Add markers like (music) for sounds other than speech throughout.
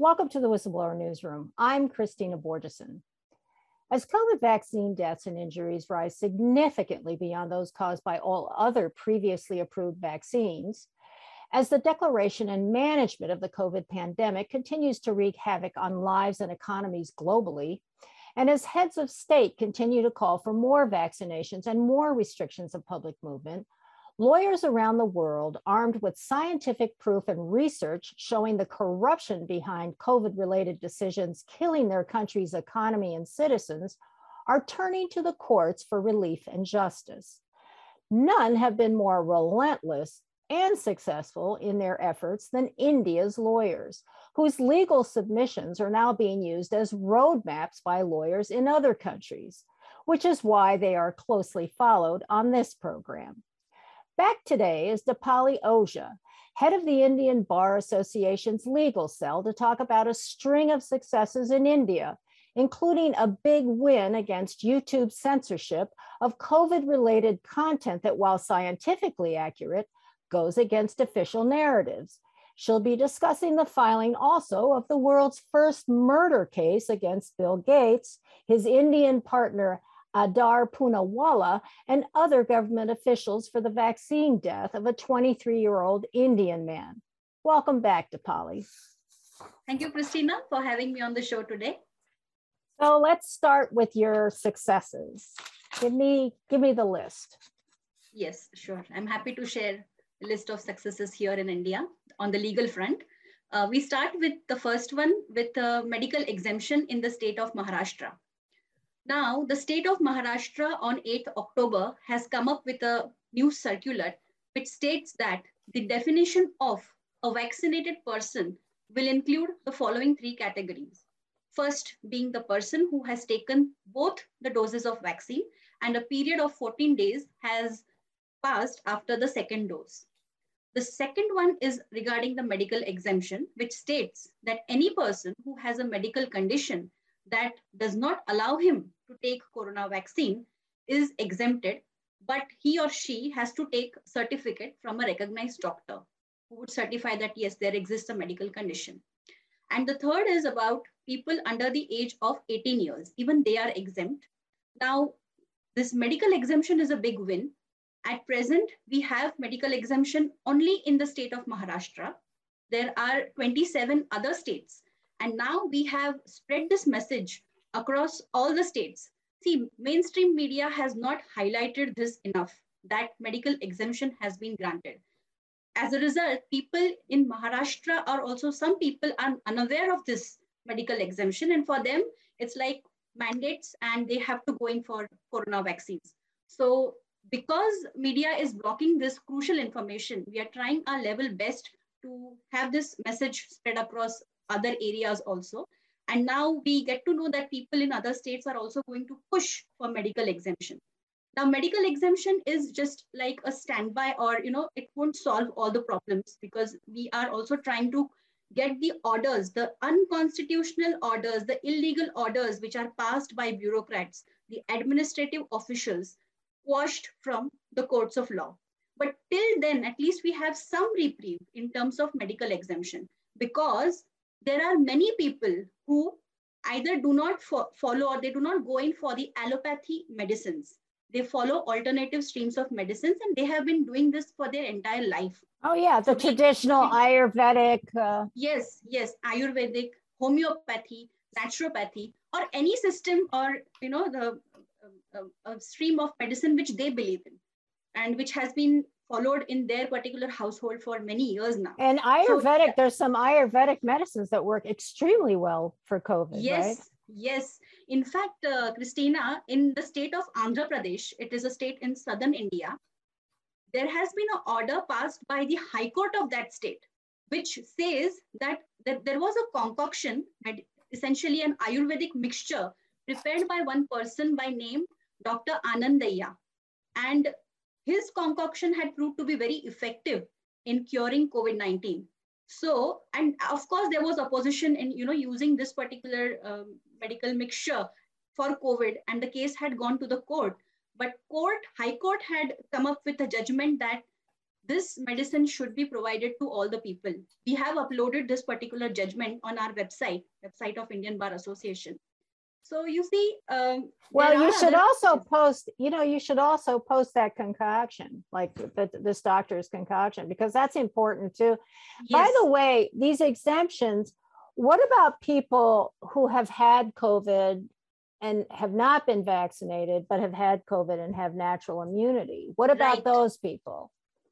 Welcome to the Whistleblower Newsroom. I'm Christina Borgeson. As COVID vaccine deaths and injuries rise significantly beyond those caused by all other previously approved vaccines, as the declaration and management of the COVID pandemic continues to wreak havoc on lives and economies globally, and as heads of state continue to call for more vaccinations and more restrictions of public movement, Lawyers around the world, armed with scientific proof and research showing the corruption behind COVID related decisions killing their country's economy and citizens, are turning to the courts for relief and justice. None have been more relentless and successful in their efforts than India's lawyers, whose legal submissions are now being used as roadmaps by lawyers in other countries, which is why they are closely followed on this program. Back today is Dipali Ojha, head of the Indian Bar Association's legal cell, to talk about a string of successes in India, including a big win against YouTube censorship of COVID related content that, while scientifically accurate, goes against official narratives. She'll be discussing the filing also of the world's first murder case against Bill Gates, his Indian partner Adar Poonawalla, and other government officials for the vaccine death of a 23 year old Indian man. Welcome back, Dipali. Thank you, Christina, for having me on the show today. So let's start with your successes. Give me, give me the list. Yes, sure. I'm happy to share a list of successes here in India on the legal front. Uh, we start with the first one with a medical exemption in the state of Maharashtra. Now, the state of Maharashtra on 8th October has come up with a new circular which states that the definition of a vaccinated person will include the following three categories. First, being the person who has taken both the doses of vaccine and a period of 14 days has passed after the second dose. The second one is regarding the medical exemption, which states that any person who has a medical condition that does not allow him to take corona vaccine is exempted, but he or she has to take certificate from a recognized doctor who would certify that yes, there exists a medical condition. And the third is about people under the age of 18 years. Even they are exempt. Now, this medical exemption is a big win. At present, we have medical exemption only in the state of Maharashtra. There are 27 other states and now we have spread this message across all the states. See, mainstream media has not highlighted this enough that medical exemption has been granted. As a result, people in Maharashtra are also, some people are unaware of this medical exemption. And for them, it's like mandates and they have to go in for corona vaccines. So because media is blocking this crucial information, we are trying our level best to have this message spread across other areas also. And now we get to know that people in other states are also going to push for medical exemption. Now, medical exemption is just like a standby or, you know, it won't solve all the problems because we are also trying to get the orders, the unconstitutional orders, the illegal orders which are passed by bureaucrats, the administrative officials, washed from the courts of law. But till then, at least we have some reprieve in terms of medical exemption because there are many people who either do not fo follow or they do not go in for the allopathy medicines. They follow alternative streams of medicines and they have been doing this for their entire life. Oh, yeah, the so traditional we, (laughs) Ayurvedic. Uh... Yes, yes, Ayurvedic, homeopathy, naturopathy, or any system or, you know, the uh, uh, stream of medicine which they believe in and which has been followed in their particular household for many years now. And Ayurvedic, so, there's some Ayurvedic medicines that work extremely well for COVID. Yes, right? yes. In fact, uh, Christina, in the state of Andhra Pradesh, it is a state in southern India, there has been an order passed by the High Court of that state, which says that, that there was a concoction, essentially an Ayurvedic mixture prepared by one person by name Dr. Anandaiah. And his concoction had proved to be very effective in curing COVID-19. So, and of course, there was opposition in, you know, using this particular um, medical mixture for COVID and the case had gone to the court. But court, High Court had come up with a judgment that this medicine should be provided to all the people. We have uploaded this particular judgment on our website, website of Indian Bar Association. So you see, um, well, you should also post, you know, you should also post that concoction, like the, this doctor's concoction, because that's important too. Yes. By the way, these exemptions, what about people who have had COVID and have not been vaccinated, but have had COVID and have natural immunity? What about right. those people?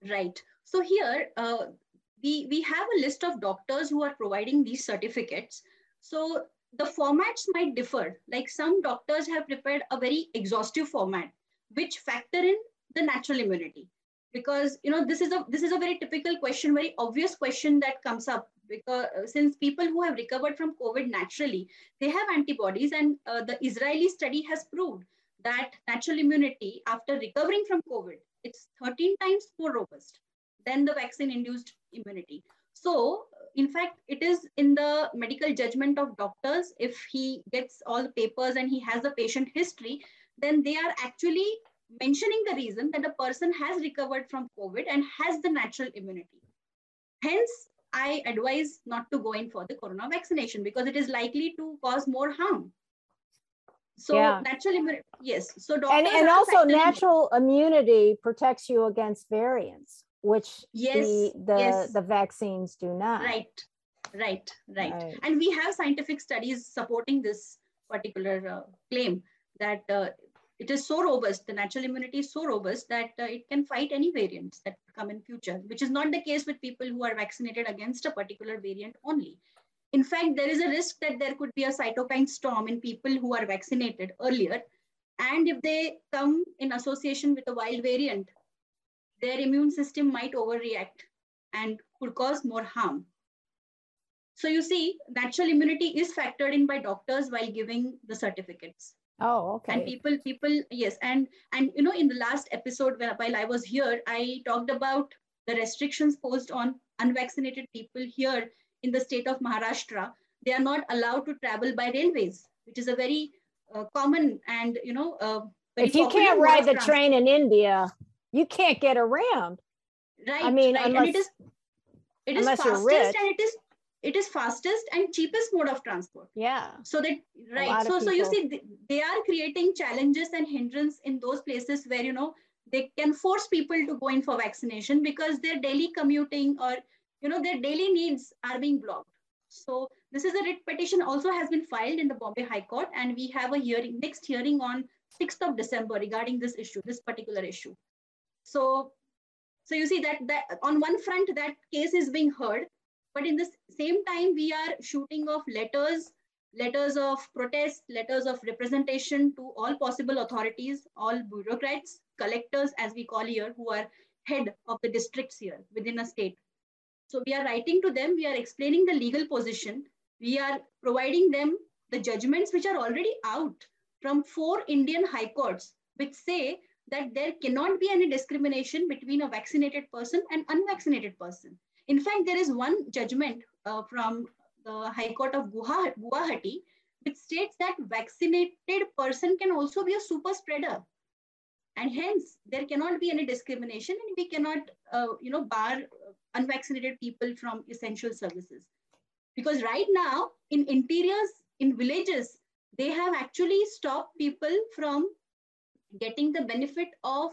Right. So here, uh, we, we have a list of doctors who are providing these certificates. So the formats might differ. Like some doctors have prepared a very exhaustive format, which factor in the natural immunity. Because you know this is a this is a very typical question, very obvious question that comes up because uh, since people who have recovered from COVID naturally, they have antibodies, and uh, the Israeli study has proved that natural immunity after recovering from COVID, it's 13 times more robust than the vaccine-induced immunity. So in fact, it is in the medical judgment of doctors. If he gets all the papers and he has a patient history, then they are actually mentioning the reason that the person has recovered from COVID and has the natural immunity. Hence, I advise not to go in for the corona vaccination because it is likely to cause more harm. So yeah. natural immunity, yes. So and, and also natural immunity protects you against variants which yes, the the, yes. the vaccines do not. Right, right, right, right. And we have scientific studies supporting this particular uh, claim that uh, it is so robust, the natural immunity is so robust that uh, it can fight any variants that come in future, which is not the case with people who are vaccinated against a particular variant only. In fact, there is a risk that there could be a cytokine storm in people who are vaccinated earlier. And if they come in association with a wild variant, their immune system might overreact and could cause more harm. So you see, natural immunity is factored in by doctors while giving the certificates. Oh, okay. And people, people, yes, and and you know, in the last episode while I was here, I talked about the restrictions posed on unvaccinated people here in the state of Maharashtra. They are not allowed to travel by railways, which is a very uh, common and you know. Uh, if you can't ride the train in India, you can't get around. Right. I mean, right. Unless, and it is it is fastest and it is it is fastest and cheapest mode of transport. Yeah. So that right. So so you see they are creating challenges and hindrance in those places where you know they can force people to go in for vaccination because their daily commuting or you know their daily needs are being blocked. So this is a writ petition also has been filed in the Bombay High Court and we have a hearing next hearing on 6th of December regarding this issue, this particular issue. So, so you see that, that on one front, that case is being heard, but in the same time, we are shooting off letters, letters of protest, letters of representation to all possible authorities, all bureaucrats, collectors, as we call here, who are head of the districts here within a state. So we are writing to them, we are explaining the legal position, we are providing them the judgments which are already out from four Indian high courts, which say that there cannot be any discrimination between a vaccinated person and unvaccinated person. In fact, there is one judgment uh, from the High Court of Guwahati which states that vaccinated person can also be a super spreader. And hence, there cannot be any discrimination and we cannot, uh, you know, bar unvaccinated people from essential services. Because right now, in interiors, in villages, they have actually stopped people from getting the benefit of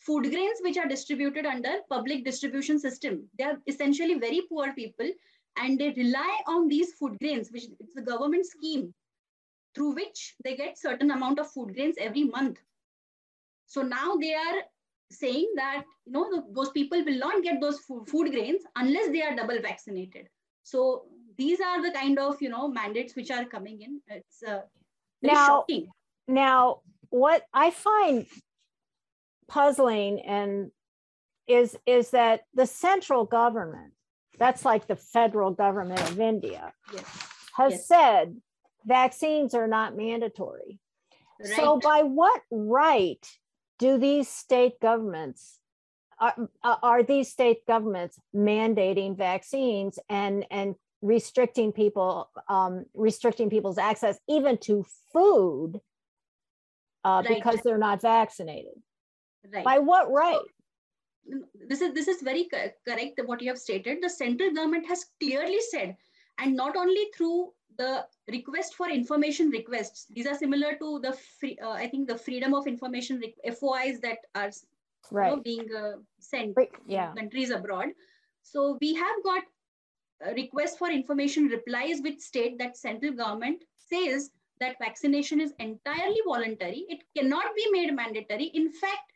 food grains which are distributed under public distribution system. They are essentially very poor people and they rely on these food grains, which it's a government scheme through which they get certain amount of food grains every month. So now they are saying that you know those people will not get those food, food grains unless they are double vaccinated. So these are the kind of you know mandates which are coming in. It's uh, now, shocking. Now what I find puzzling and is is that the central government, that's like the federal government of India, yes. has yes. said vaccines are not mandatory. Right. So by what right do these state governments are, are these state governments mandating vaccines and and restricting people um, restricting people's access even to food uh, right. because they're not vaccinated. Right. By what right? this is this is very correct what you have stated. The central government has clearly said, and not only through the request for information requests. These are similar to the free, uh, I think the freedom of information FOIs that are right. you know, being uh, sent yeah. countries abroad. So we have got requests for information replies which state that central government says that vaccination is entirely voluntary. It cannot be made mandatory. In fact,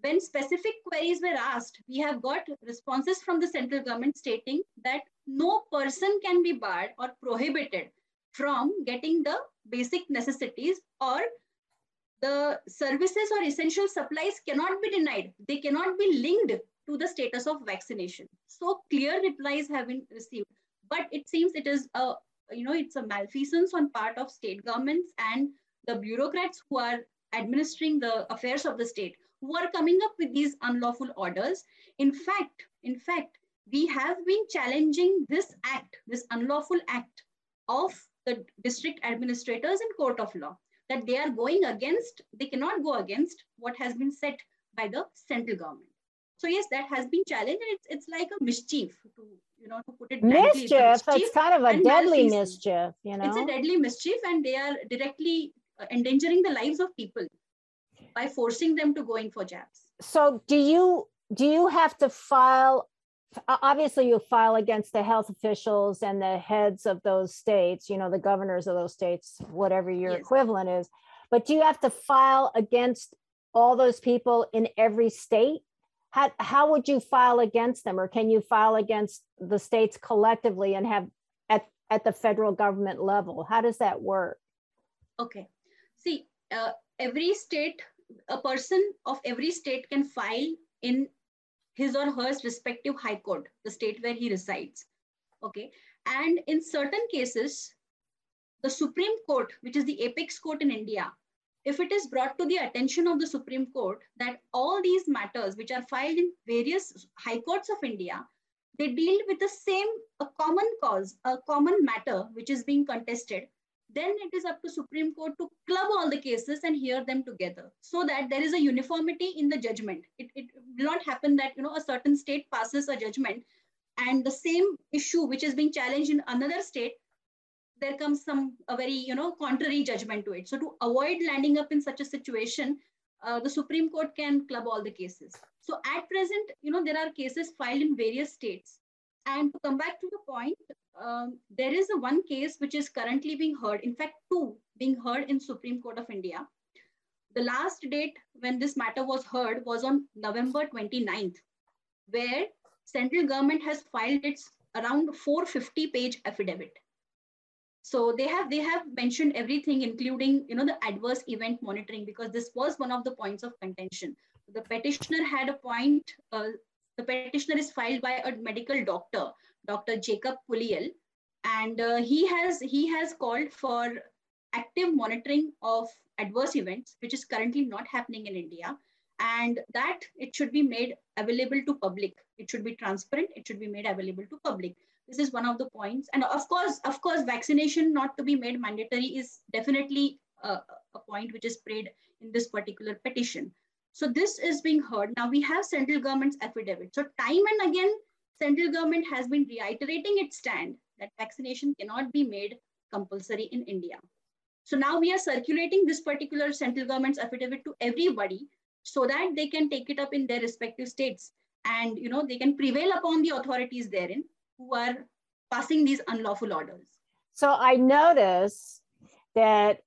when specific queries were asked, we have got responses from the central government stating that no person can be barred or prohibited from getting the basic necessities or the services or essential supplies cannot be denied. They cannot be linked to the status of vaccination. So clear replies have been received, but it seems it is a, you know, it's a malfeasance on part of state governments and the bureaucrats who are administering the affairs of the state who are coming up with these unlawful orders. In fact, in fact, we have been challenging this act, this unlawful act of the district administrators in court of law, that they are going against, they cannot go against what has been set by the central government. So yes, that has been challenged. It's, it's like a mischief to, you know, to put it mischief. It's, mischief it's kind of a deadly mischief, you know. It's a deadly mischief and they are directly uh, endangering the lives of people by forcing them to go in for jabs. So do you do you have to file obviously you file against the health officials and the heads of those states, you know, the governors of those states, whatever your yes. equivalent is. But do you have to file against all those people in every state? How, how would you file against them? Or can you file against the states collectively and have at, at the federal government level? How does that work? Okay. See, uh, every state, a person of every state can file in his or her respective high court, the state where he resides. Okay. And in certain cases, the Supreme Court, which is the apex court in India, if it is brought to the attention of the Supreme Court that all these matters which are filed in various high courts of India, they deal with the same, a common cause, a common matter which is being contested, then it is up to Supreme Court to club all the cases and hear them together so that there is a uniformity in the judgment. It, it will not happen that, you know, a certain state passes a judgment and the same issue which is being challenged in another state there comes some a very you know contrary judgment to it. So to avoid landing up in such a situation uh, the supreme court can club all the cases. So at present you know there are cases filed in various states. And to come back to the point um, there is a one case which is currently being heard in fact two being heard in supreme court of india. The last date when this matter was heard was on november 29th where central government has filed its around 450 page affidavit so they have they have mentioned everything, including you know the adverse event monitoring, because this was one of the points of contention. The petitioner had a point. Uh, the petitioner is filed by a medical doctor, Dr. Jacob Puliyel, and uh, he has he has called for active monitoring of adverse events, which is currently not happening in India, and that it should be made available to public. It should be transparent. It should be made available to public this is one of the points. And of course of course vaccination not to be made mandatory is definitely a, a point which is prayed in this particular petition. So this is being heard. Now we have central government's affidavit. So time and again central government has been reiterating its stand that vaccination cannot be made compulsory in india. So now we are circulating this particular central government's affidavit to everybody so that they can take it up in their respective states. And you know they can prevail upon the authorities therein who are passing these unlawful orders. So I notice that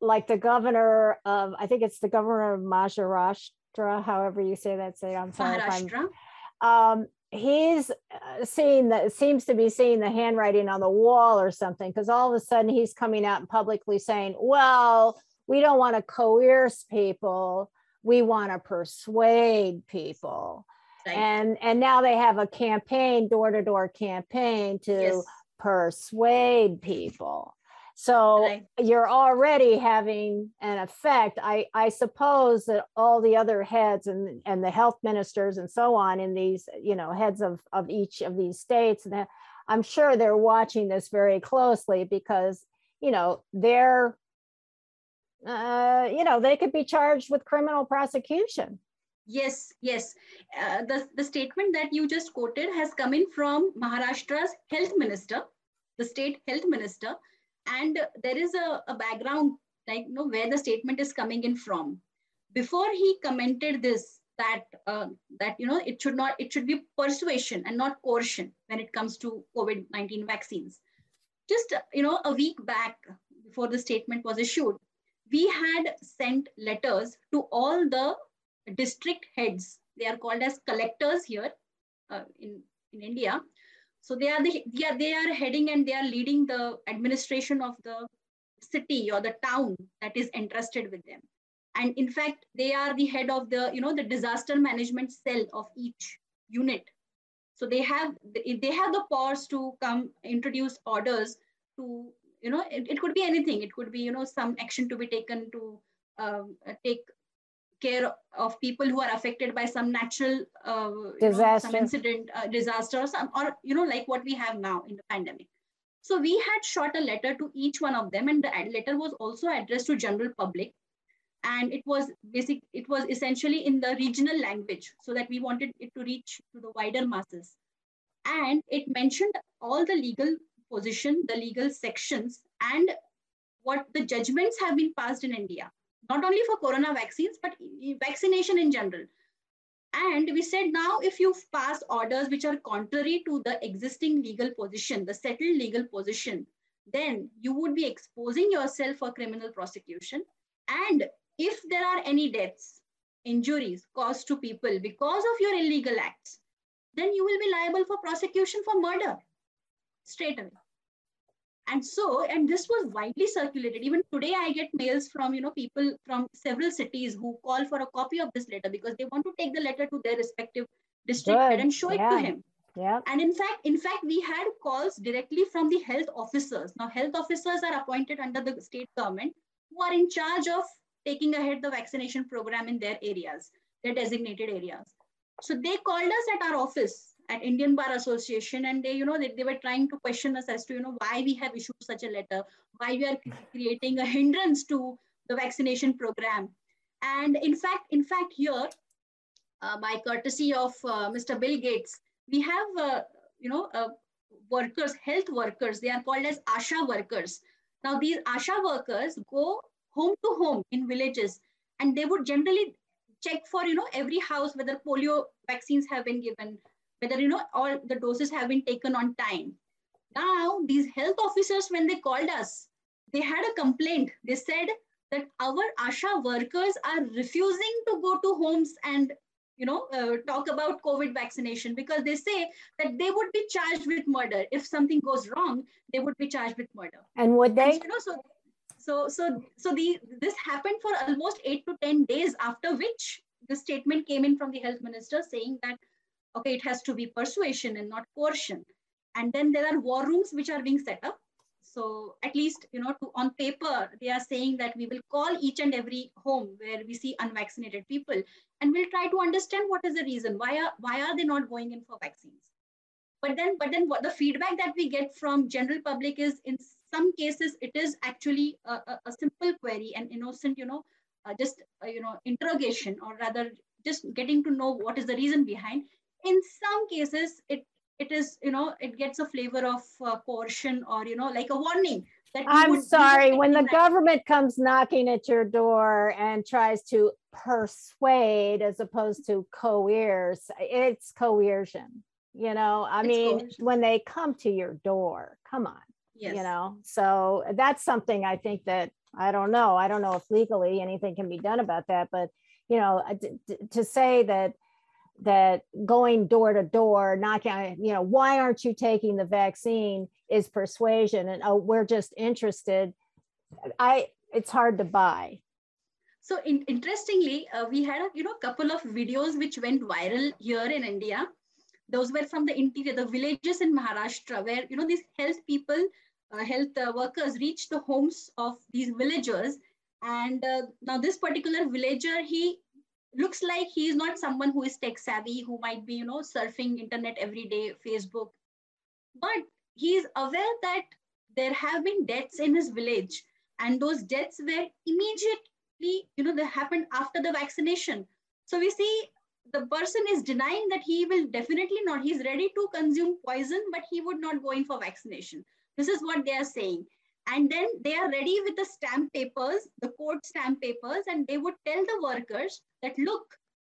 like the governor of, I think it's the governor of Maharashtra, however you say that, say, I'm sorry. Maharashtra. Um, he's uh, seeing that seems to be seeing the handwriting on the wall or something because all of a sudden he's coming out and publicly saying well we don't want to coerce people we want to persuade people and and now they have a campaign door to door campaign to yes. persuade people so right. you're already having an effect i i suppose that all the other heads and and the health ministers and so on in these you know heads of of each of these states and i'm sure they're watching this very closely because you know they're uh, you know they could be charged with criminal prosecution Yes, yes. Uh, the, the statement that you just quoted has come in from Maharashtra's health minister, the state health minister. And there is a, a background, like you know, where the statement is coming in from. Before he commented this, that uh, that you know it should not it should be persuasion and not coercion when it comes to COVID-19 vaccines. Just you know, a week back before the statement was issued, we had sent letters to all the district heads. They are called as collectors here uh, in, in India. So they are, the, they, are, they are heading and they are leading the administration of the city or the town that is entrusted with them. And in fact, they are the head of the, you know, the disaster management cell of each unit. So they have, they have the powers to come introduce orders to, you know, it, it could be anything. It could be, you know, some action to be taken to um, take care of people who are affected by some natural uh, disaster, know, some incident, uh, disaster, or some, or you know, like what we have now in the pandemic. So we had shot a letter to each one of them, and the letter was also addressed to general public, and it was basic. It was essentially in the regional language, so that we wanted it to reach to the wider masses, and it mentioned all the legal position, the legal sections, and what the judgments have been passed in India not only for corona vaccines, but vaccination in general. And we said now, if you pass orders which are contrary to the existing legal position, the settled legal position, then you would be exposing yourself for criminal prosecution. And if there are any deaths, injuries caused to people because of your illegal acts, then you will be liable for prosecution for murder straight away and so and this was widely circulated even today i get mails from you know people from several cities who call for a copy of this letter because they want to take the letter to their respective district head and show yeah. it to him yeah. And in fact, in fact, we had calls directly from the health officers. Now, health officers are appointed under the state government who are in charge of taking ahead the vaccination program in their areas, their designated areas. So they called us at our office at Indian Bar Association, and they, you know, they, they were trying to question us as to, you know, why we have issued such a letter, why we are creating a hindrance to the vaccination program. And in fact, in fact, here, uh, by courtesy of uh, Mr. Bill Gates, we have, uh, you know, uh, workers, health workers. They are called as ASHA workers. Now, these ASHA workers go home to home in villages, and they would generally check for, you know, every house whether polio vaccines have been given, whether you know all the doses have been taken on time. Now, these health officers, when they called us, they had a complaint. They said that our ASHA workers are refusing to go to homes and you know uh, talk about COVID vaccination because they say that they would be charged with murder if something goes wrong. They would be charged with murder. And would they? And, you know, so so so so the this happened for almost eight to ten days. After which the statement came in from the health minister saying that okay, it has to be persuasion and not coercion. And then there are war rooms which are being set up. So at least, you know, to, on paper, they are saying that we will call each and every home where we see unvaccinated people, and we'll try to understand what is the reason. Why are, why are they not going in for vaccines? But then, but then what the feedback that we get from general public is in some cases, it is actually a, a, a simple query and innocent, you know, uh, just, uh, you know, interrogation or rather just getting to know what is the reason behind in some cases it it is you know it gets a flavor of uh, coercion or you know like a warning that i'm sorry when the government comes knocking at your door and tries to persuade as opposed to coerce it's coercion you know i it's mean coercion. when they come to your door come on yes. you know so that's something i think that i don't know i don't know if legally anything can be done about that but you know to say that that going door to door, knocking, you know, why aren't you taking the vaccine is persuasion and oh, we're just interested. I it's hard to buy. So in, interestingly, uh, we had a you know couple of videos which went viral here in India. Those were from the interior, the villages in Maharashtra, where you know these health people, uh, health uh, workers reached the homes of these villagers. And uh, now this particular villager, he looks like he's not someone who is tech savvy, who might be, you know, surfing internet every day, Facebook. But he's aware that there have been deaths in his village, and those deaths were immediately, you know, they happened after the vaccination. So we see the person is denying that he will definitely not, he's ready to consume poison, but he would not go in for vaccination. This is what they are saying. And then they are ready with the stamp papers, the court stamp papers, and they would tell the workers that, look,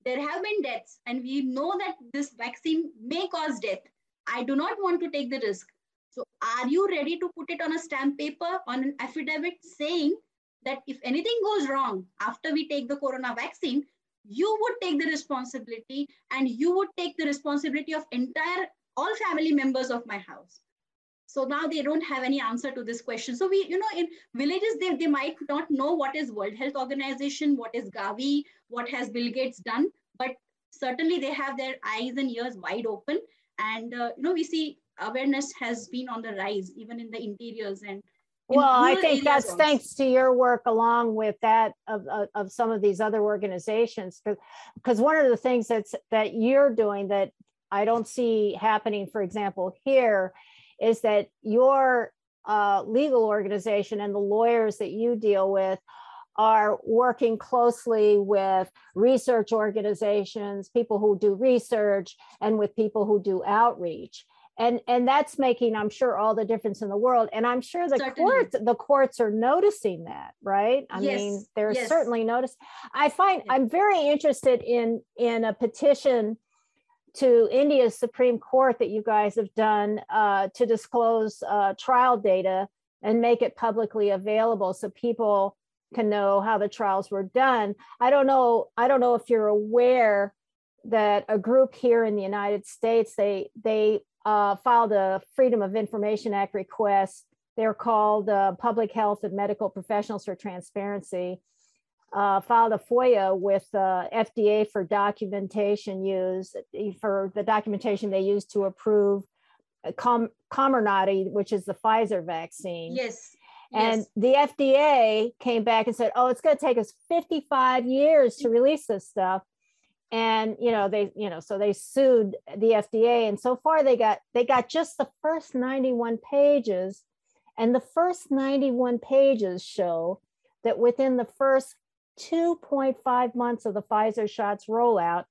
there have been deaths, and we know that this vaccine may cause death. I do not want to take the risk. So are you ready to put it on a stamp paper, on an affidavit saying that if anything goes wrong after we take the corona vaccine, you would take the responsibility and you would take the responsibility of entire all family members of my house so now they don't have any answer to this question so we you know in villages they, they might not know what is world health organization what is gavi what has bill gates done but certainly they have their eyes and ears wide open and uh, you know we see awareness has been on the rise even in the interiors and well i think that's also. thanks to your work along with that of, of, of some of these other organizations because one of the things that's that you're doing that i don't see happening for example here is that your uh, legal organization and the lawyers that you deal with are working closely with research organizations people who do research and with people who do outreach and and that's making i'm sure all the difference in the world and i'm sure the certainly. courts the courts are noticing that right i yes. mean they're yes. certainly notice i find yes. i'm very interested in in a petition to india's supreme court that you guys have done uh, to disclose uh, trial data and make it publicly available so people can know how the trials were done i don't know i don't know if you're aware that a group here in the united states they they uh, filed a Freedom of Information Act request. They're called uh, Public Health and Medical Professionals for Transparency. Uh, filed a FOIA with uh, FDA for documentation used for the documentation they used to approve uh, Com- Comirnaty, which is the Pfizer vaccine. Yes. And yes. the FDA came back and said, oh, it's going to take us 55 years to release this stuff and you know they you know so they sued the fda and so far they got they got just the first 91 pages and the first 91 pages show that within the first 2.5 months of the pfizer shots rollout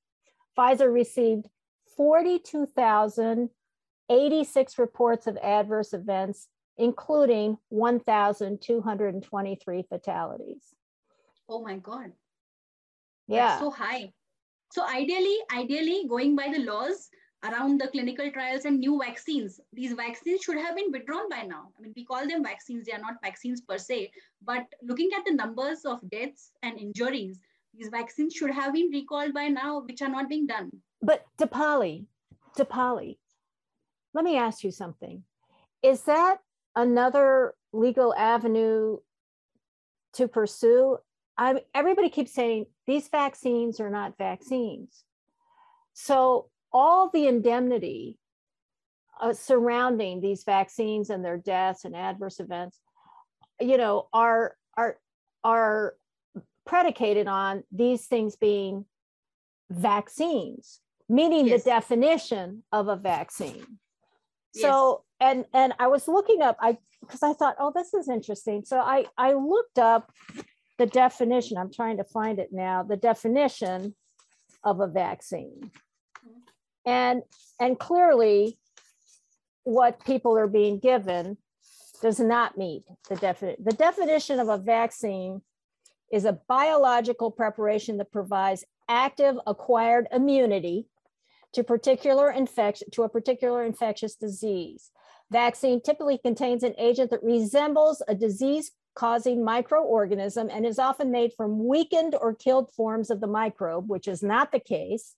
pfizer received 42086 reports of adverse events including 1223 fatalities. Oh my god. Yeah. That's so high. So ideally, ideally going by the laws around the clinical trials and new vaccines, these vaccines should have been withdrawn by now. I mean, we call them vaccines, they are not vaccines per se, but looking at the numbers of deaths and injuries, these vaccines should have been recalled by now, which are not being done. But Dipali, Dipali, let me ask you something. Is that another legal avenue to pursue? I everybody keeps saying these vaccines are not vaccines. So all the indemnity uh, surrounding these vaccines and their deaths and adverse events, you know, are are are predicated on these things being vaccines, meaning yes. the definition of a vaccine. Yes. So and and I was looking up I because I thought, oh, this is interesting. So I I looked up the definition, I'm trying to find it now, the definition of a vaccine. And, and clearly, what people are being given does not meet the definition. The definition of a vaccine is a biological preparation that provides active acquired immunity to particular infection to a particular infectious disease. Vaccine typically contains an agent that resembles a disease causing microorganism and is often made from weakened or killed forms of the microbe, which is not the case,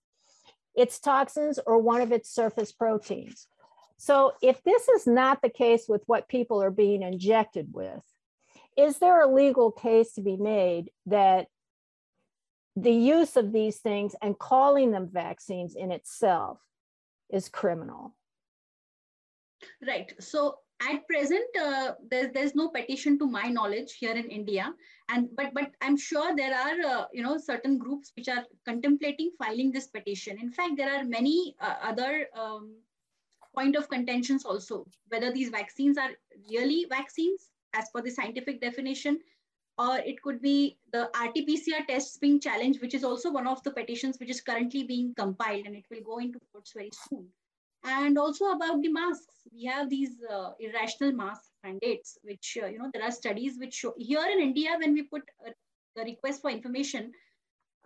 its toxins or one of its surface proteins. So if this is not the case with what people are being injected with, is there a legal case to be made that the use of these things and calling them vaccines in itself is criminal? Right. So at present uh, there's there's no petition to my knowledge here in india and but but i'm sure there are uh, you know certain groups which are contemplating filing this petition in fact there are many uh, other um, point of contentions also whether these vaccines are really vaccines as per the scientific definition or it could be the RT-PCR tests being challenged, which is also one of the petitions which is currently being compiled and it will go into courts very soon. And also about the masks, we have these uh, irrational mask mandates, which, uh, you know, there are studies which show here in India, when we put the request for information,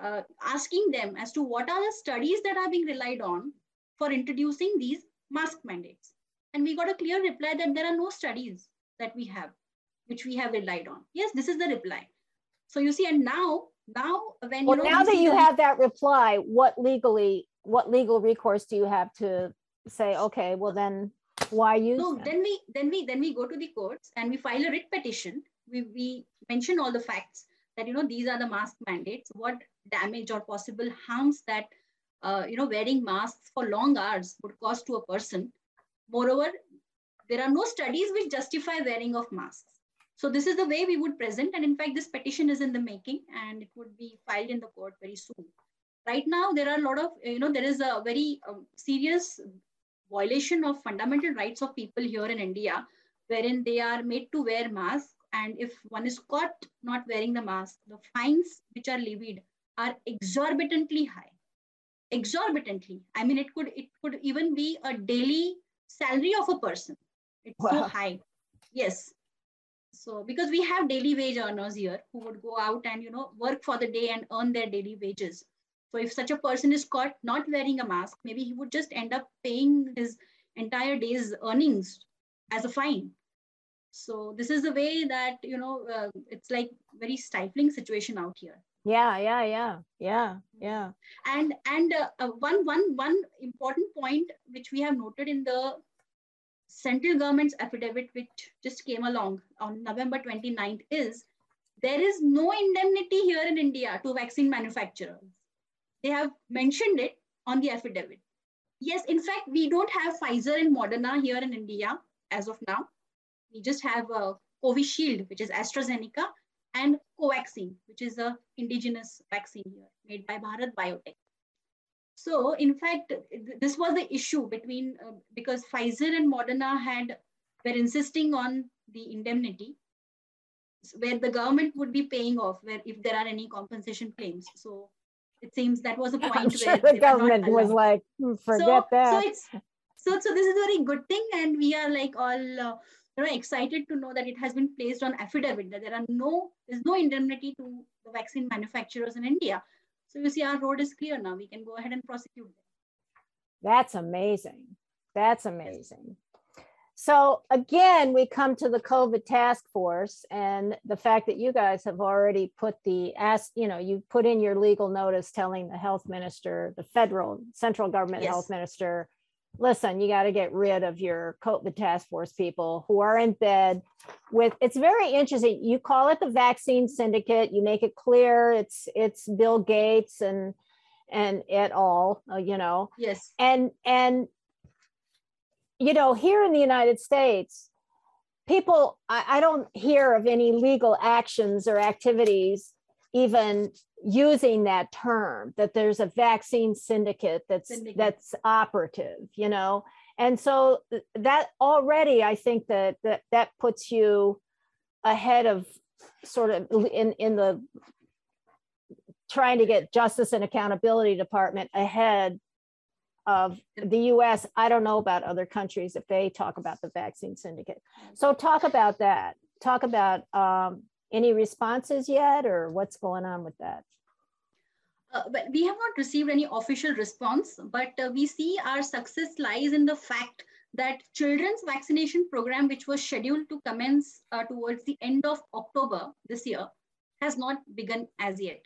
uh, asking them as to what are the studies that are being relied on for introducing these mask mandates. And we got a clear reply that there are no studies that we have which we have relied on. Yes, this is the reply. So you see, and now, now when well, you know, now that you have that reply, what legally, what legal recourse do you have to say, okay, well then why use? No, them? then we then we then we go to the courts and we file a writ petition. We we mention all the facts that you know these are the mask mandates, what damage or possible harms that uh, you know wearing masks for long hours would cause to a person. Moreover, there are no studies which justify wearing of masks. So this is the way we would present. And in fact, this petition is in the making and it would be filed in the court very soon. Right now, there are a lot of, you know, there is a very um, serious violation of fundamental rights of people here in India, wherein they are made to wear masks. And if one is caught not wearing the mask, the fines which are levied are exorbitantly high. Exorbitantly. I mean, it could it could even be a daily salary of a person. It's wow. so high. Yes. So because we have daily wage earners here who would go out and you know work for the day and earn their daily wages. So if such a person is caught not wearing a mask, maybe he would just end up paying his entire day's earnings as a fine. So this is the way that you know uh, it's like very stifling situation out here. Yeah, yeah, yeah, yeah, yeah. And and uh, uh, one one one important point which we have noted in the central government's affidavit, which just came along on November 29th, is there is no indemnity here in India to vaccine manufacturers. They have mentioned it on the affidavit. Yes, in fact, we don't have Pfizer and Moderna here in India as of now. We just have a uh, Covishield, which is AstraZeneca, and Covaxin, which is a indigenous vaccine here made by Bharat Biotech. So in fact, this was the issue between, uh, because Pfizer and Moderna had, were insisting on the indemnity, where the government would be paying off where if there are any compensation claims. So it seems that was a (laughs) point I'm sure the government was like, hmm, forget so, that. So it's so so this is a very good thing, and we are like all uh, you know excited to know that it has been placed on affidavit that there are no there's no indemnity to the vaccine manufacturers in India. So you see, our road is clear now. We can go ahead and prosecute them. That's amazing. That's amazing. So again, we come to the COVID task force and the fact that you guys have already put the ask, you know, you put in your legal notice telling the health minister, the federal central government yes. health minister, listen, you got to get rid of your COVID task force people who are in bed with it's very interesting. You call it the vaccine syndicate, you make it clear it's it's Bill Gates and and et al, uh, you know. Yes. And and you know, here in the United States, people I, I don't hear of any legal actions or activities even using that term that there's a vaccine syndicate that's syndicate. that's operative you know and so that already i think that that, that puts you ahead of sort of in in the trying to get justice and accountability department ahead of the US. I don't know about other countries if they talk about the vaccine syndicate. So talk about that. Talk about um, any responses yet or what's going on with that? Uh, we have not received any official response, but uh, we see our success lies in the fact that children's vaccination program, which was scheduled to commence uh, towards the end of October this year, has not begun as yet.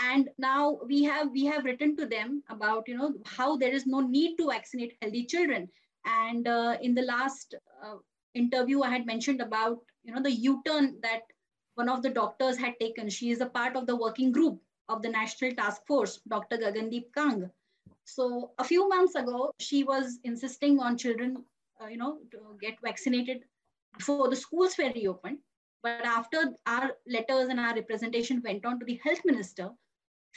And now we have we have written to them about you know how there is no need to vaccinate healthy children. And uh, in the last uh, interview, I had mentioned about you know the U-turn that one of the doctors had taken. She is a part of the working group of the National Task Force, Dr. Gagandeep Kang. So a few months ago, she was insisting on children, uh, you know, to get vaccinated before the schools were reopened. But after our letters and our representation went on to the health minister,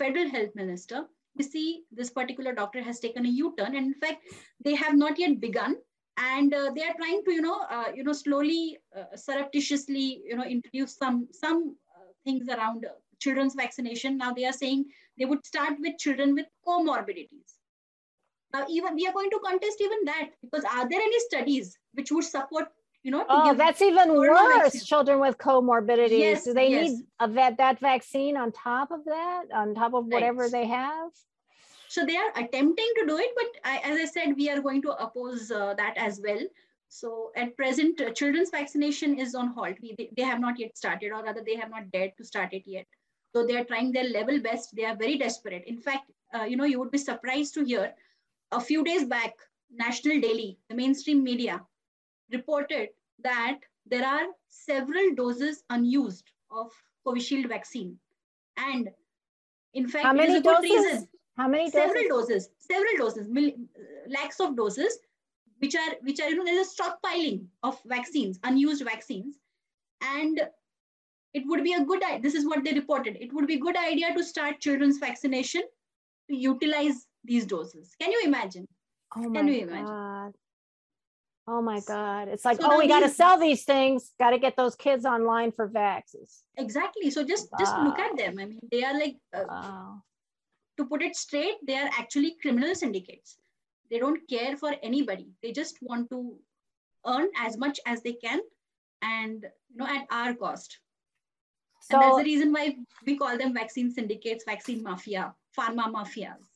federal health minister, we see this particular doctor has taken a U-turn. And in fact, they have not yet begun and uh, they are trying to you know uh, you know slowly uh, surreptitiously you know introduce some some uh, things around children's vaccination. Now they are saying they would start with children with comorbidities. Now, even we are going to contest even that because are there any studies which would support you know oh that's even worse children with comorbidities. Yes, do they yes. need a vet, that vaccine on top of that on top of whatever right. they have? So they are attempting to do it but I, as i said we are going to oppose uh, that as well. So at present uh, children's vaccination is on halt. We, they, they have not yet started or rather they have not dared to start it yet. So they are trying their level best. They are very desperate. In fact uh, you know you would be surprised to hear a few days back national daily the mainstream media reported that there are several doses unused of Covishield vaccine. And in fact, how many doses? Reason. How many doses? Several doses, several doses, mil, lakhs of doses, which are, which are, you know, there's a stockpiling of vaccines, unused vaccines. And it would be a good, idea. this is what they reported. It would be a good idea to start children's vaccination to utilize these doses. Can you imagine? Oh my Can you imagine? God. Oh my God. It's like, so oh, we got to sell these things, got to get those kids online for vaxes. Exactly. So just, wow. just look at them. I mean, they are like, uh, wow. to put it straight, they are actually criminal syndicates. They don't care for anybody. They just want to earn as much as they can and, you know, at our cost. So, and that's the reason why we call them vaccine syndicates, vaccine mafia, pharma mafias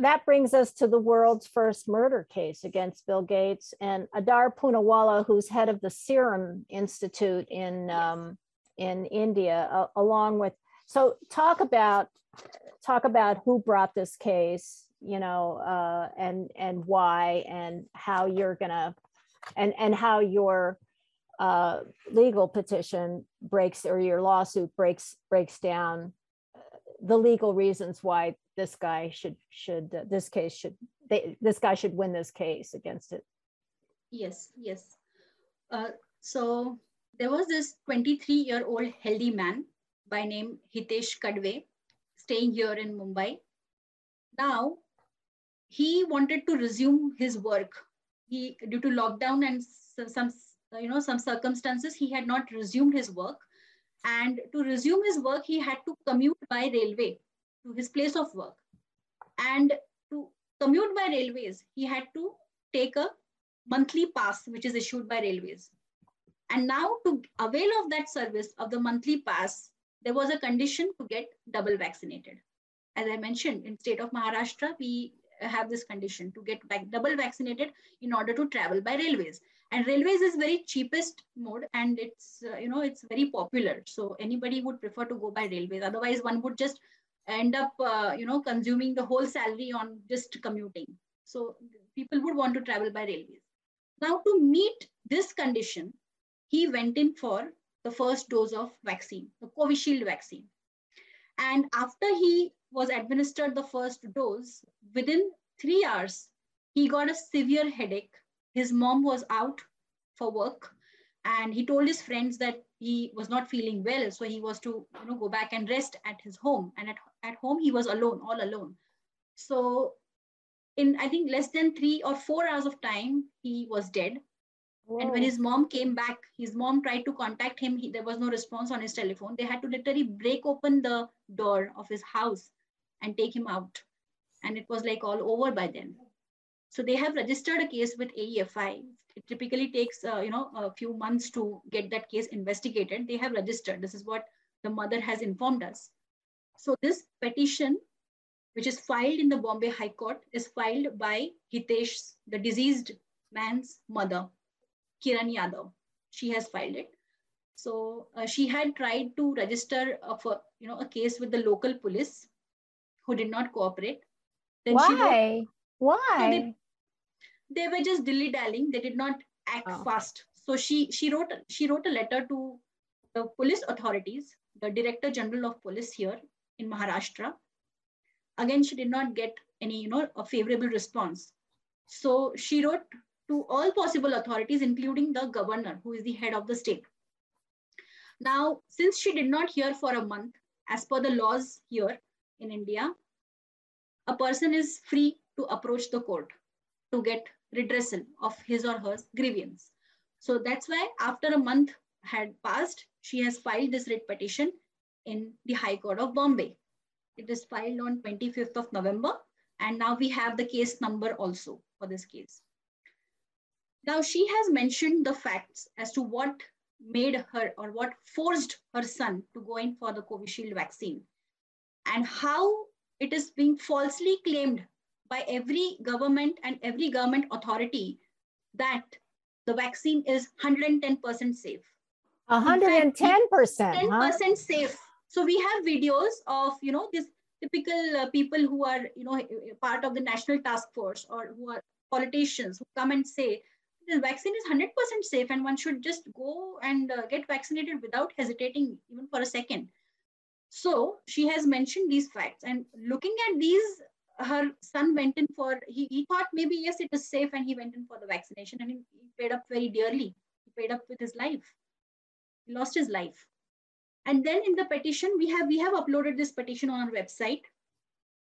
that brings us to the world's first murder case against Bill Gates and Adar Poonawalla, who's head of the Serum Institute in um, in India, uh, along with. So talk about talk about who brought this case, you know, uh, and and why, and how you're gonna, and and how your uh, legal petition breaks or your lawsuit breaks breaks down uh, the legal reasons why this guy should should uh, this case should they, this guy should win this case against it. Yes yes. Uh, so there was this 23 year old healthy man by name hitesh kadve staying here in mumbai. Now he wanted to resume his work. He due to lockdown and some you know some circumstances he had not resumed his work. And to resume his work he had to commute by railway to his place of work. And to commute by railways, he had to take a monthly pass, which is issued by railways. And now to avail of that service of the monthly pass, there was a condition to get double vaccinated. As I mentioned, in state of Maharashtra, we have this condition to get back double vaccinated in order to travel by railways and railways is very cheapest mode and it's uh, you know it's very popular so anybody would prefer to go by railways otherwise one would just end up uh, you know consuming the whole salary on just commuting. So people would want to travel by railways. Now to meet this condition he went in for the first dose of vaccine the covishield vaccine. And after he was administered the first dose within 3 hours he got a severe headache. His mom was out for work and he told his friends that he was not feeling well so he was to you know go back and rest at his home and at, at home he was alone all alone. So in i think less than three or four hours of time he was dead. Whoa. and when his mom came back his mom tried to contact him. He, there was no response on his telephone. They had to literally break open the door of his house and take him out. And it was like all over by then. So they have registered a case with AEFI it typically takes uh, you know a few months to get that case investigated. They have registered. This is what the mother has informed us so this petition which is filed in the bombay high court is filed by hitesh the deceased man's mother kiran yadav she has filed it so uh, she had tried to register a, for, you know a case with the local police who did not cooperate then why wrote, why so they, they were just dilly dallying. They did not act oh. fast. So she she wrote she wrote a letter to the police authorities, the Director General of Police here in Maharashtra. Again, she did not get any you know a favorable response. So she wrote to all possible authorities, including the governor, who is the head of the state. Now, since she did not hear for a month, as per the laws here in India, a person is free to approach the court to get redressal of his or her grievance. So that's why after a month had passed, she has filed this writ petition in the High Court of Bombay. It is filed on 25th of November, and now we have the case number also for this case. Now she has mentioned the facts as to what made her or what forced her son to go in for the Covishield vaccine and how it is being falsely claimed by every government and every government authority that the vaccine is 110% safe. 110%. 10% huh? safe. So we have videos of, you know, these typical uh, people who are, you know, part of the national task force or who are politicians who come and say, the vaccine is 100% safe and one should just go and uh, get vaccinated without hesitating even for a second. So she has mentioned these facts and looking at these, her son went in for, he, he thought maybe, yes, it is safe and he went in for the vaccination and he, he paid up very dearly. He paid up with his life. He lost his life. And then in the petition, we have, we have uploaded this petition on our website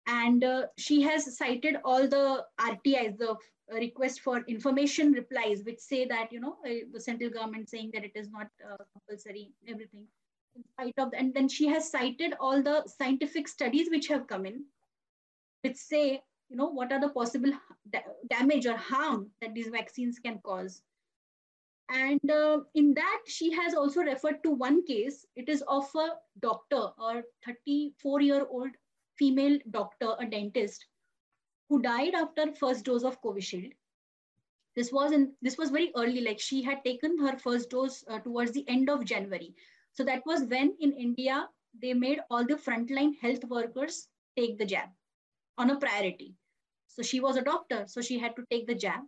and uh, she has cited all the RTIs, the request for information replies, which say that, you know, uh, the central government saying that it is not uh, compulsory, everything. In spite of, and then she has cited all the scientific studies which have come in, which say, you know, what are the possible da damage or harm that these vaccines can cause. And uh, in that, she has also referred to one case. It is of a doctor, a 34 year old female doctor, a dentist, who died after first dose of Covishield. This was in this was very early, like she had taken her first dose uh, towards the end of January. So that was when in India they made all the frontline health workers take the jab on a priority. So she was a doctor, so she had to take the jab.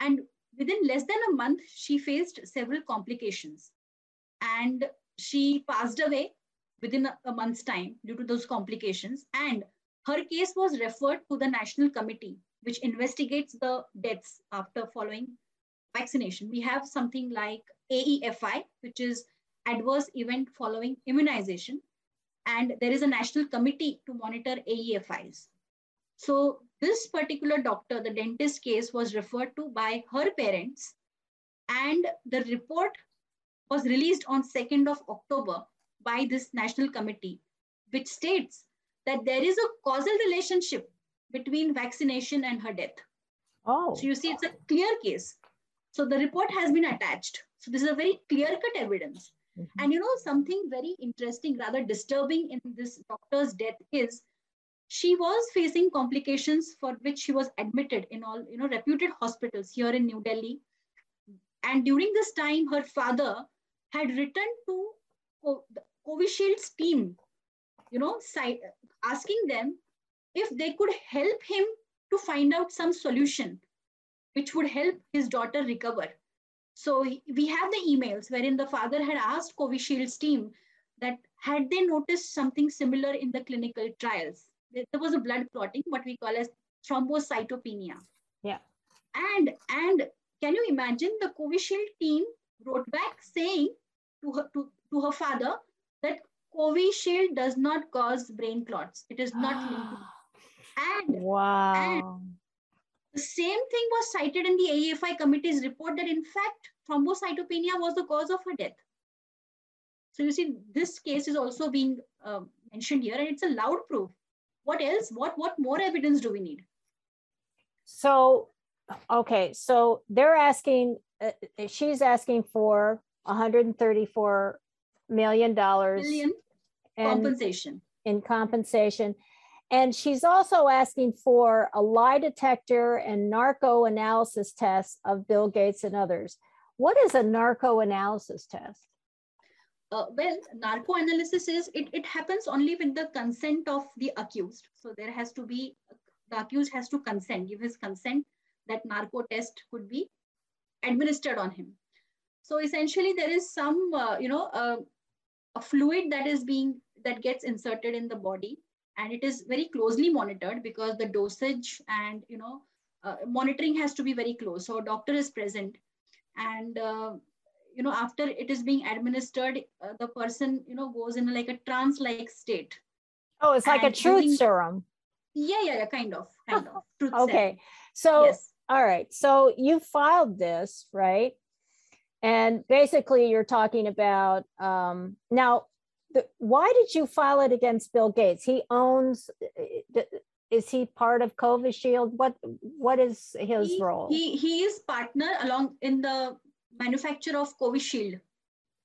And within less than a month, she faced several complications. And she passed away within a, month's time due to those complications. And her case was referred to the National Committee, which investigates the deaths after following vaccination. We have something like AEFI, which is adverse event following immunization. And there is a national committee to monitor AEFIs. So this particular doctor, the dentist case was referred to by her parents and the report was released on 2nd of October by this national committee, which states that there is a causal relationship between vaccination and her death. Oh. So you see, it's a clear case. So the report has been attached. So this is a very clear-cut evidence. Mm-hmm. And you know, something very interesting, rather disturbing in this doctor's death is she was facing complications for which she was admitted in all, you know, reputed hospitals here in New Delhi. And during this time, her father had written to the Covishield's team, you know, asking them if they could help him to find out some solution which would help his daughter recover. So we have the emails wherein the father had asked Covishield's team that had they noticed something similar in the clinical trials. There was a blood clotting, what we call as thrombocytopenia. Yeah. And and can you imagine the Covishield team wrote back saying to her to, to her father that Covishield does not cause brain clots. It is not linked. (gasps) And, wow. And the same thing was cited in the AEFI committee's report that in fact thrombocytopenia was the cause of her death. So you see, this case is also being uh, mentioned here, and it's a loud proof. What else? What what more evidence do we need? So, okay, so they're asking. Uh, she's asking for 134 million dollars compensation in compensation and she's also asking for a lie detector and narco analysis tests of bill gates and others what is a narco analysis test uh, well narco analysis is it, it happens only with the consent of the accused. So there has to be the accused has to consent give his consent that narco test could be administered on him. So essentially there is some uh, you know uh, a fluid that is being that gets inserted in the body and it is very closely monitored because the dosage and you know uh, monitoring has to be very close. So a doctor is present and uh, you know after it is being administered uh, the person you know goes in like a trance like state oh it's like and a truth serum yeah yeah, yeah kind of kind of (laughs) truth okay serum. so yes. all right so you filed this right And basically, you're talking about um, now. The, why did you file it against Bill Gates? He owns. Is he part of covid shield What What is his he, role? He he is partner along in the manufacture of Covishield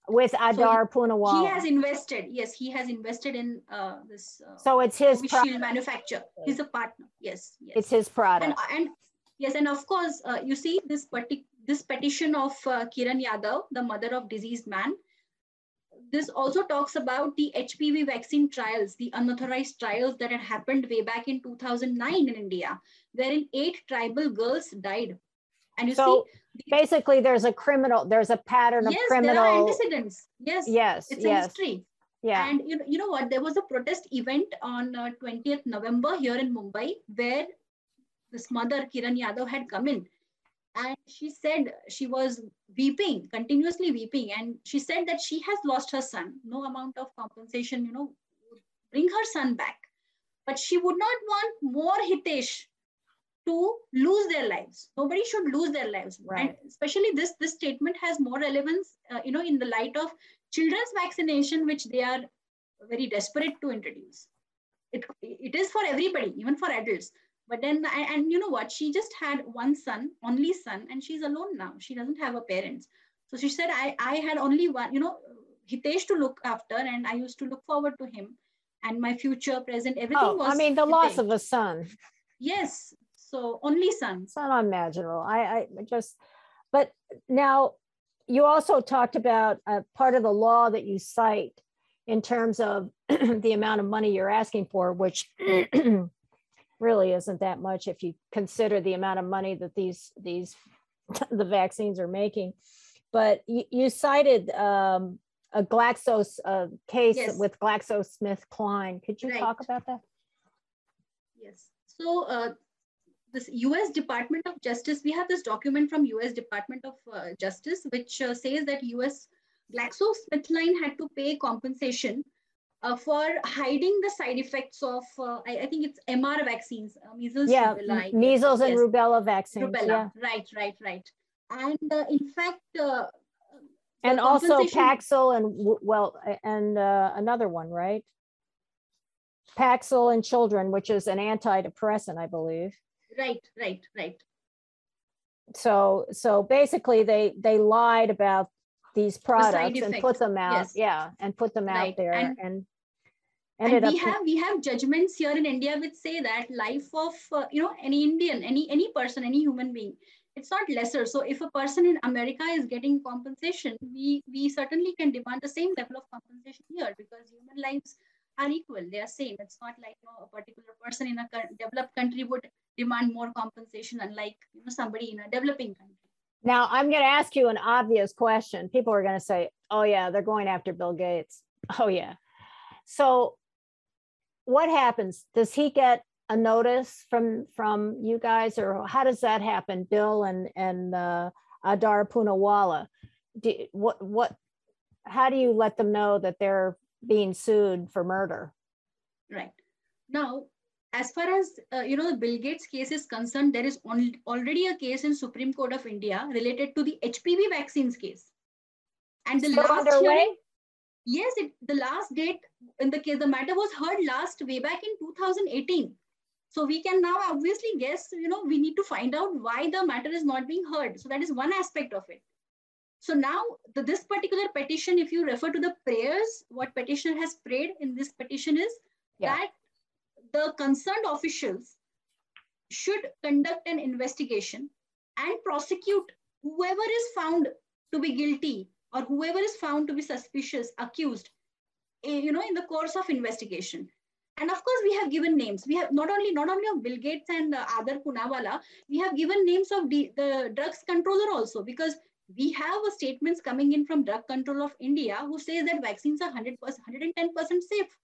with Adar so Poonawalla. He has invested. Yes, he has invested in uh, this. Uh, so it's his Covishield manufacture. He's a partner. Yes, yes. It's his product. And, and yes, and of course, uh, you see this partic- this petition of uh, Kiran Yadav, the mother of deceased man. This also talks about the HPV vaccine trials, the unauthorized trials that had happened way back in 2009 in India, wherein eight tribal girls died. And you so, see, basically there's a criminal there's a pattern of yes, criminal there are antecedents. Yes yes it's yes. a history. Yeah. And you know, you know what? There was a protest event on uh, 20th november here in mumbai where this mother kiran yadav had come in. And she said she was weeping continuously weeping. And she said that she has lost her son. No amount of compensation you know bring her son back. But she would not want more hitesh to lose their lives. Nobody should lose their lives. Right. and especially this this statement has more relevance uh, you know in the light of children's vaccination which they are very desperate to introduce. It, it is for everybody even for adults. But then and, and you know what? She just had one son only son and she's alone now. She doesn't have a parents. So she said i i had only one you know hitesh to look after and i used to look forward to him and my future present everything oh, was i mean the hitesh. loss of a son. Yes so only son. It's not unimaginable. I, I just, but now you also talked about a part of the law that you cite in terms of (clears throat) the amount of money you're asking for, which (clears throat) really isn't that much if you consider the amount of money that these these (laughs) the vaccines are making. But you, you cited um, a Glaxos uh, case yes. with GlaxoSmithKline. Could you right. talk about that? Yes. So uh, this US Department of Justice, we have this document from US Department of uh, Justice, which uh, says that US GlaxoSmithKline had to pay compensation uh, for hiding the side effects of, uh, I, I, think it's MR vaccines, uh, measles, yeah, rubella, measles and yes. rubella vaccines. Rubella, yeah. right, right, right. And uh, in fact, and also Paxil and well, and another one, right? Paxil in children, which is an antidepressant, I believe right right right so so basically they they lied about these products the and put them out yes. yeah and put them right. out there and, and and we have we have judgments here in india which say that life of uh, you know any indian any any person any human being it's not lesser so if a person in america is getting compensation we we certainly can demand the same level of compensation here because human lives are equal. They are same. It's not like you know, a particular person in a developed country would demand more compensation, unlike you know somebody in a developing country. Now, I'm going to ask you an obvious question. People are going to say, "Oh yeah, they're going after Bill Gates." (laughs) Oh yeah. So, what happens? Does he get a notice from from you guys, or how does that happen? Bill and and uh, Adar Poonawalla. Do, what what? How do you let them know that they're being sued for murder. Right. Now, as far as uh, you know the bill gates case is concerned there is on, already a case in supreme court of india related to the hpv vaccines case. And the Still last hearing yes it, the last date in the case the matter was heard last way back in 2018 so we can now obviously guess you know we need to find out why the matter is not being heard. So that is one aspect of it so now the, this particular petition, if you refer to the prayers, what petitioner has prayed in this petition is yeah. that the concerned officials should conduct an investigation and prosecute whoever is found to be guilty or whoever is found to be suspicious, accused, eh, you know, in the course of investigation. And of course, we have given names. We have not only not only of Bill Gates and uh, Adar Poonawalla, we have given names of the, the drugs controller also because we have a statements coming in from drug control of india who says that vaccines are 100% 110% safe.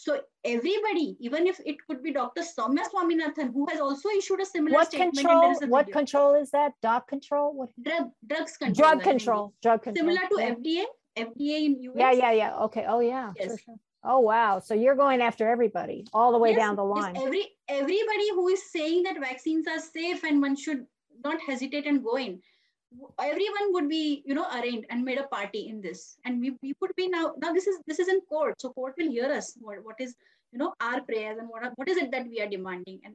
So everybody even if it could be dr soumya swaminathan who has also issued a similar what statement control what control is that? Dog control? What? Drug drugs control drug control drug control similar to yeah. fda fda in us yeah yeah yeah. Okay. Oh yeah. Yes. Sure, sure. Oh wow! So you're going after everybody all the way yes, down the line. Yes, every everybody who is saying that vaccines are safe and one should not hesitate and go in everyone would be you know arraigned and made a party in this. And we, we would be now now this is this is in court. So court will hear us. What, what is you know our prayers and what are, what is it that we are demanding and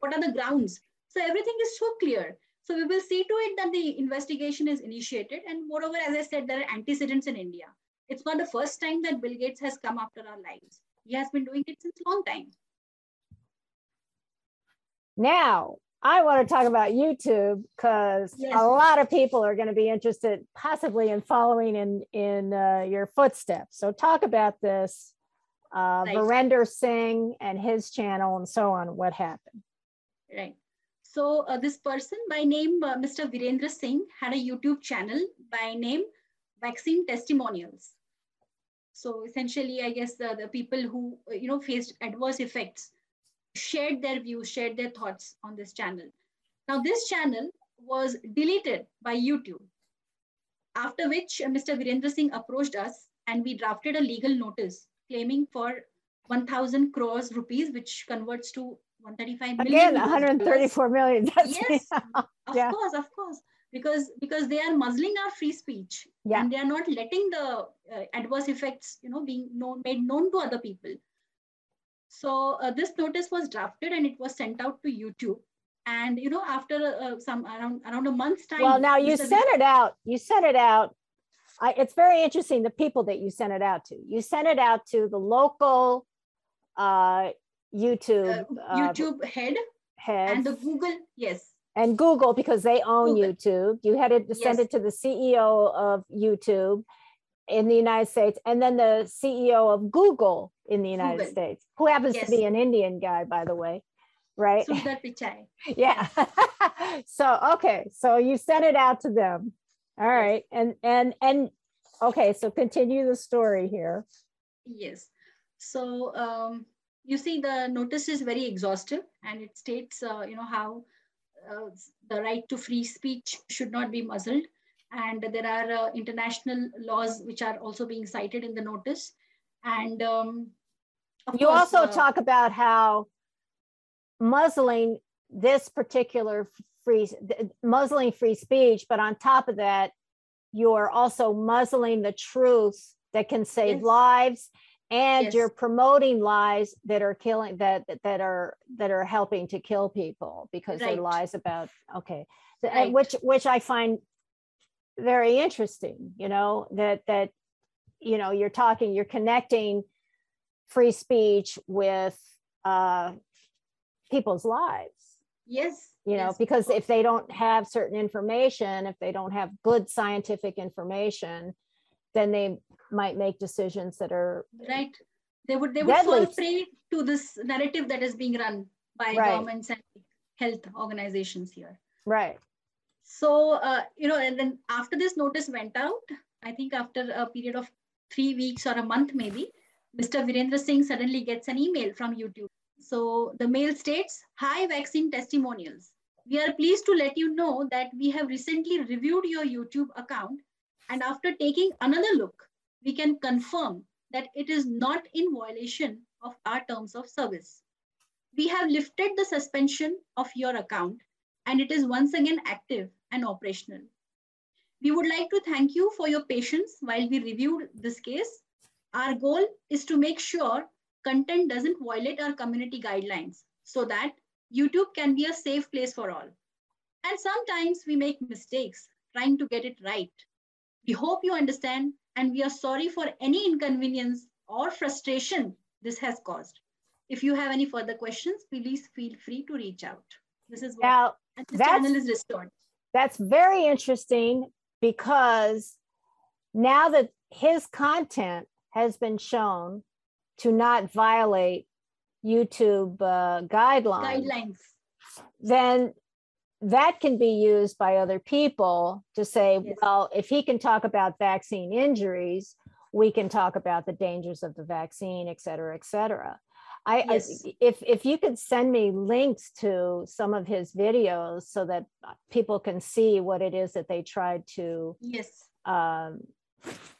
what are the grounds? So everything is so clear. So we will see to it that the investigation is initiated. And moreover as i said there are antecedents in india. It's not the first time that bill gates has come after our lives. He has been doing it since long time. Now I want to talk about YouTube because yes. a lot of people are going to be interested, possibly in following in in uh, your footsteps. So talk about this, uh, right. Virender Singh and his channel and so on. What happened? Right. So uh, this person by name uh, Mr. Virendra Singh had a YouTube channel by name Vaccine Testimonials. So essentially, I guess the, the people who you know faced adverse effects shared their views, shared their thoughts on this channel. Now, this channel was deleted by YouTube, after which Mr. Virendra Singh approached us and we drafted a legal notice claiming for 1,000 crores rupees, which converts to 135 million. Again, 134 million. That's yes, of (laughs) yeah. course, of course. Because, because they are muzzling our free speech yeah. and they are not letting the uh, adverse effects you know being known made known to other people so uh, this notice was drafted and it was sent out to YouTube. And you know, after uh, some around around a month's time. Well, now you sent it out. You sent it out. I, it's very interesting the people that you sent it out to. You sent it out to the local uh, YouTube uh, YouTube head head and the Google yes and Google because they own Google. YouTube. You had to send yes. it to the CEO of YouTube in the United States and then the CEO of Google in the United Google. States, who happens yes. to be an Indian guy, by the way, right? Sundar (laughs) Pichai. yeah. (laughs) so okay, so you sent it out to them. All right, and and and okay, so continue the story here. Yes. So um, you see, the notice is very exhaustive, and it states, uh, you know, how uh, the right to free speech should not be muzzled and there are uh, international laws which are also being cited in the notice and um, you course, also uh, talk about how muzzling this particular free muzzling free speech but on top of that you're also muzzling the truth that can save yes. lives and yes. you're promoting lies that are killing that that are that are helping to kill people because right. they're lies about okay right. which which i find very interesting you know that that you know you're talking you're connecting free speech with uh people's lives yes you know yes. because if they don't have certain information if they don't have good scientific information then they might make decisions that are right they would they would deadly. fall prey to this narrative that is being run by right. governments and health organizations here right so, uh, you know, and then after this notice went out, I think after a period of three weeks or a month maybe, Mr. Virendra Singh suddenly gets an email from YouTube. So the mail states, Hi vaccine testimonials. We are pleased to let you know that we have recently reviewed your YouTube account and after taking another look, we can confirm that it is not in violation of our terms of service. We have lifted the suspension of your account and it is once again active and operational. We would like to thank you for your patience while we reviewed this case. Our goal is to make sure content doesn't violate our community guidelines so that YouTube can be a safe place for all. And sometimes we make mistakes trying to get it right. We hope you understand and we are sorry for any inconvenience or frustration this has caused. If you have any further questions, please feel free to reach out. This is what now, the channel is restored. That's very interesting because now that his content has been shown to not violate YouTube uh, guidelines, guidelines, then that can be used by other people to say, yes. well, if he can talk about vaccine injuries, we can talk about the dangers of the vaccine, et cetera, et cetera. I, yes. I, if if you could send me links to some of his videos so that people can see what it is that they tried to yes. um,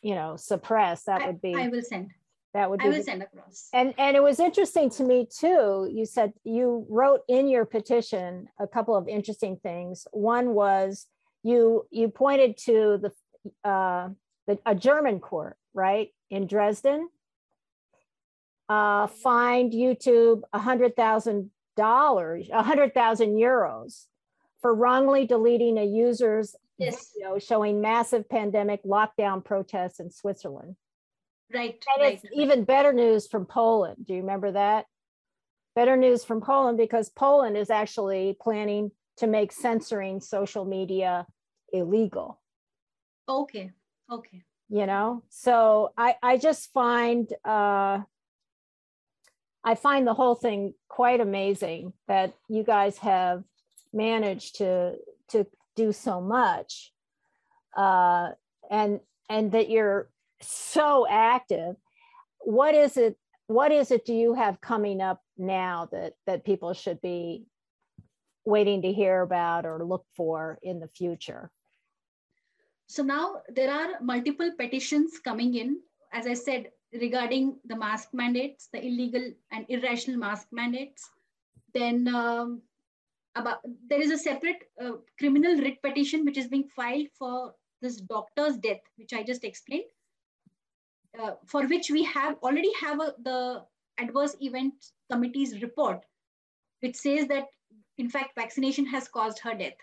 you know suppress that I, would be I will send. that would I will the, send across. And and it was interesting to me too. You said you wrote in your petition a couple of interesting things. One was you you pointed to the uh, the a German court, right, in Dresden, uh, fined YouTube a hundred thousand dollars, a hundred thousand euros for wrongly deleting a user's Yes. video showing massive pandemic lockdown protests in Switzerland. Right. And right. it's even better news from Poland. Do you remember that? Better news from Poland because Poland is actually planning to make censoring social media illegal. Okay. Okay. You know, so I I just find uh, I find the whole thing quite amazing that you guys have managed to to do so much, uh, and and that you're so active. What is it? What is it? Do you have coming up now that that people should be waiting to hear about or look for in the future? So now there are multiple petitions coming in, as I said, regarding the mask mandates, the illegal and irrational mask mandates. Then um, about there is a separate uh, criminal writ petition which is being filed for this doctor's death, which I just explained, uh, for which we have already have a, the adverse event committee's report, which says that in fact vaccination has caused her death.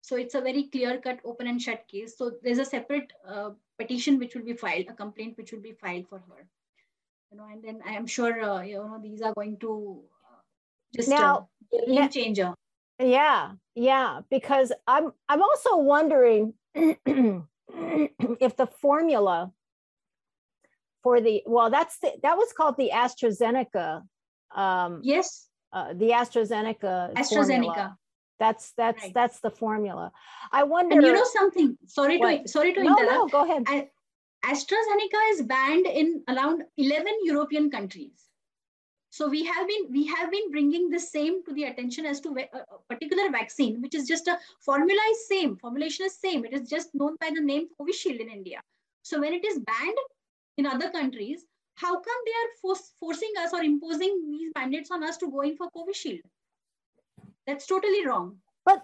So it's a very clear cut, open and shut case. So there's a separate uh, petition which will be filed, a complaint which will be filed for her. You know, and then I am sure uh, you know these are going to uh, just Now- uh, game now- changer. Yeah, yeah, because I'm I'm also wondering (clears throat) if the formula for the well, that's the, that was called the AstraZeneca, um, Yes, uh, the AstraZeneca. AstraZeneca. formula. That's that's Right. that's the formula. I wonder. And you know something? Sorry to sorry to no, interrupt. no, go ahead. I- AstraZeneca is banned in around 11 European countries. So we have been we have been bringing the same to the attention as to a a uh, uh, particular vaccine, which is just a formula is same, formulation is same. It is just known by the name Covishield in India. So when it is banned in other countries, how come they are force, forcing us or imposing these mandates on us to go in for Covishield? That's totally wrong. But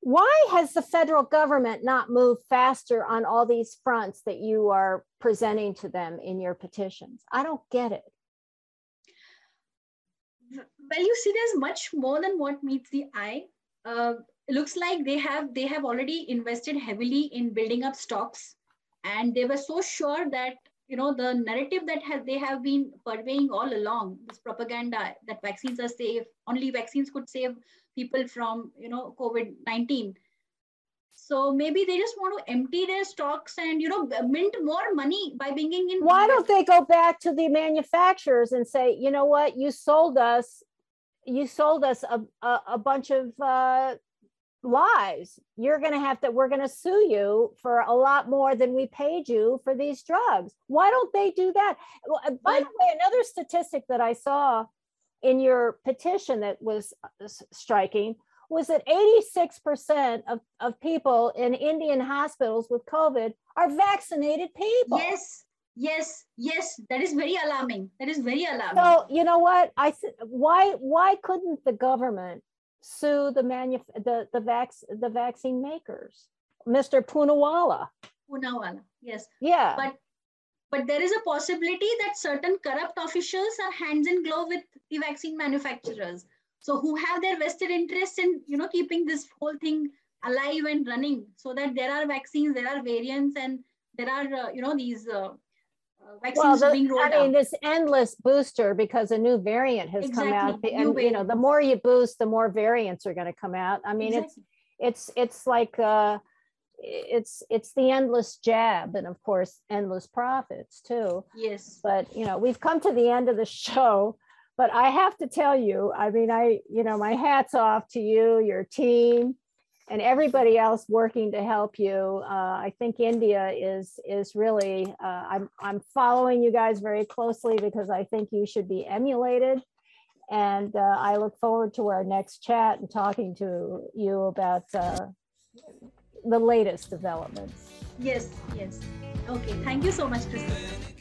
why has the federal government not moved faster on all these fronts that you are presenting to them in your petitions? I don't get it. well you see there's much more than what meets the eye uh, it looks like they have they have already invested heavily in building up stocks and they were so sure that you know the narrative that has they have been purveying all along this propaganda that vaccines are safe only vaccines could save people from you know covid-19 so maybe they just want to empty their stocks and you know mint more money by bringing in Why don't they go back to the manufacturers and say, you know what, you sold us, you sold us a, a, a bunch of uh, lies. You're going to have to, we're going to sue you for a lot more than we paid you for these drugs. Why don't they do that? Well, By the way, another statistic that I saw in your petition that was uh, striking was that 86% of, of people in Indian hospitals with COVID are vaccinated people. Yes, yes, yes. That is very alarming. That is very alarming. So you know what? I why why couldn't the government sue the manuf- the the vac- the vaccine makers, Mr. Poonawalla. Poonawalla, yes. Yeah, But but there is a possibility that certain corrupt officials are hands in glove with the vaccine manufacturers. So who have their vested interest in you know keeping this whole thing alive and running, so that there are vaccines, there are variants, and there are uh, you know these uh, vaccines well, the, being rolled I mean, out. this endless booster because a new variant has come out, Exactly, new and you know, the more you boost, the more variants are going to come out. I mean, Exactly. it's it's it's like uh, it's it's the endless jab, and of course, endless profits too. yes. but you know we've come to the end of the (laughs) show but i have to tell you i mean i you know my hats off to you your team and everybody else working to help you uh, i think india is is really uh, i'm i'm following you guys very closely because i think you should be emulated and uh, i look forward to our next chat and talking to you about uh, the latest developments Yes, yes. Okay. Thank you so much, Kristen.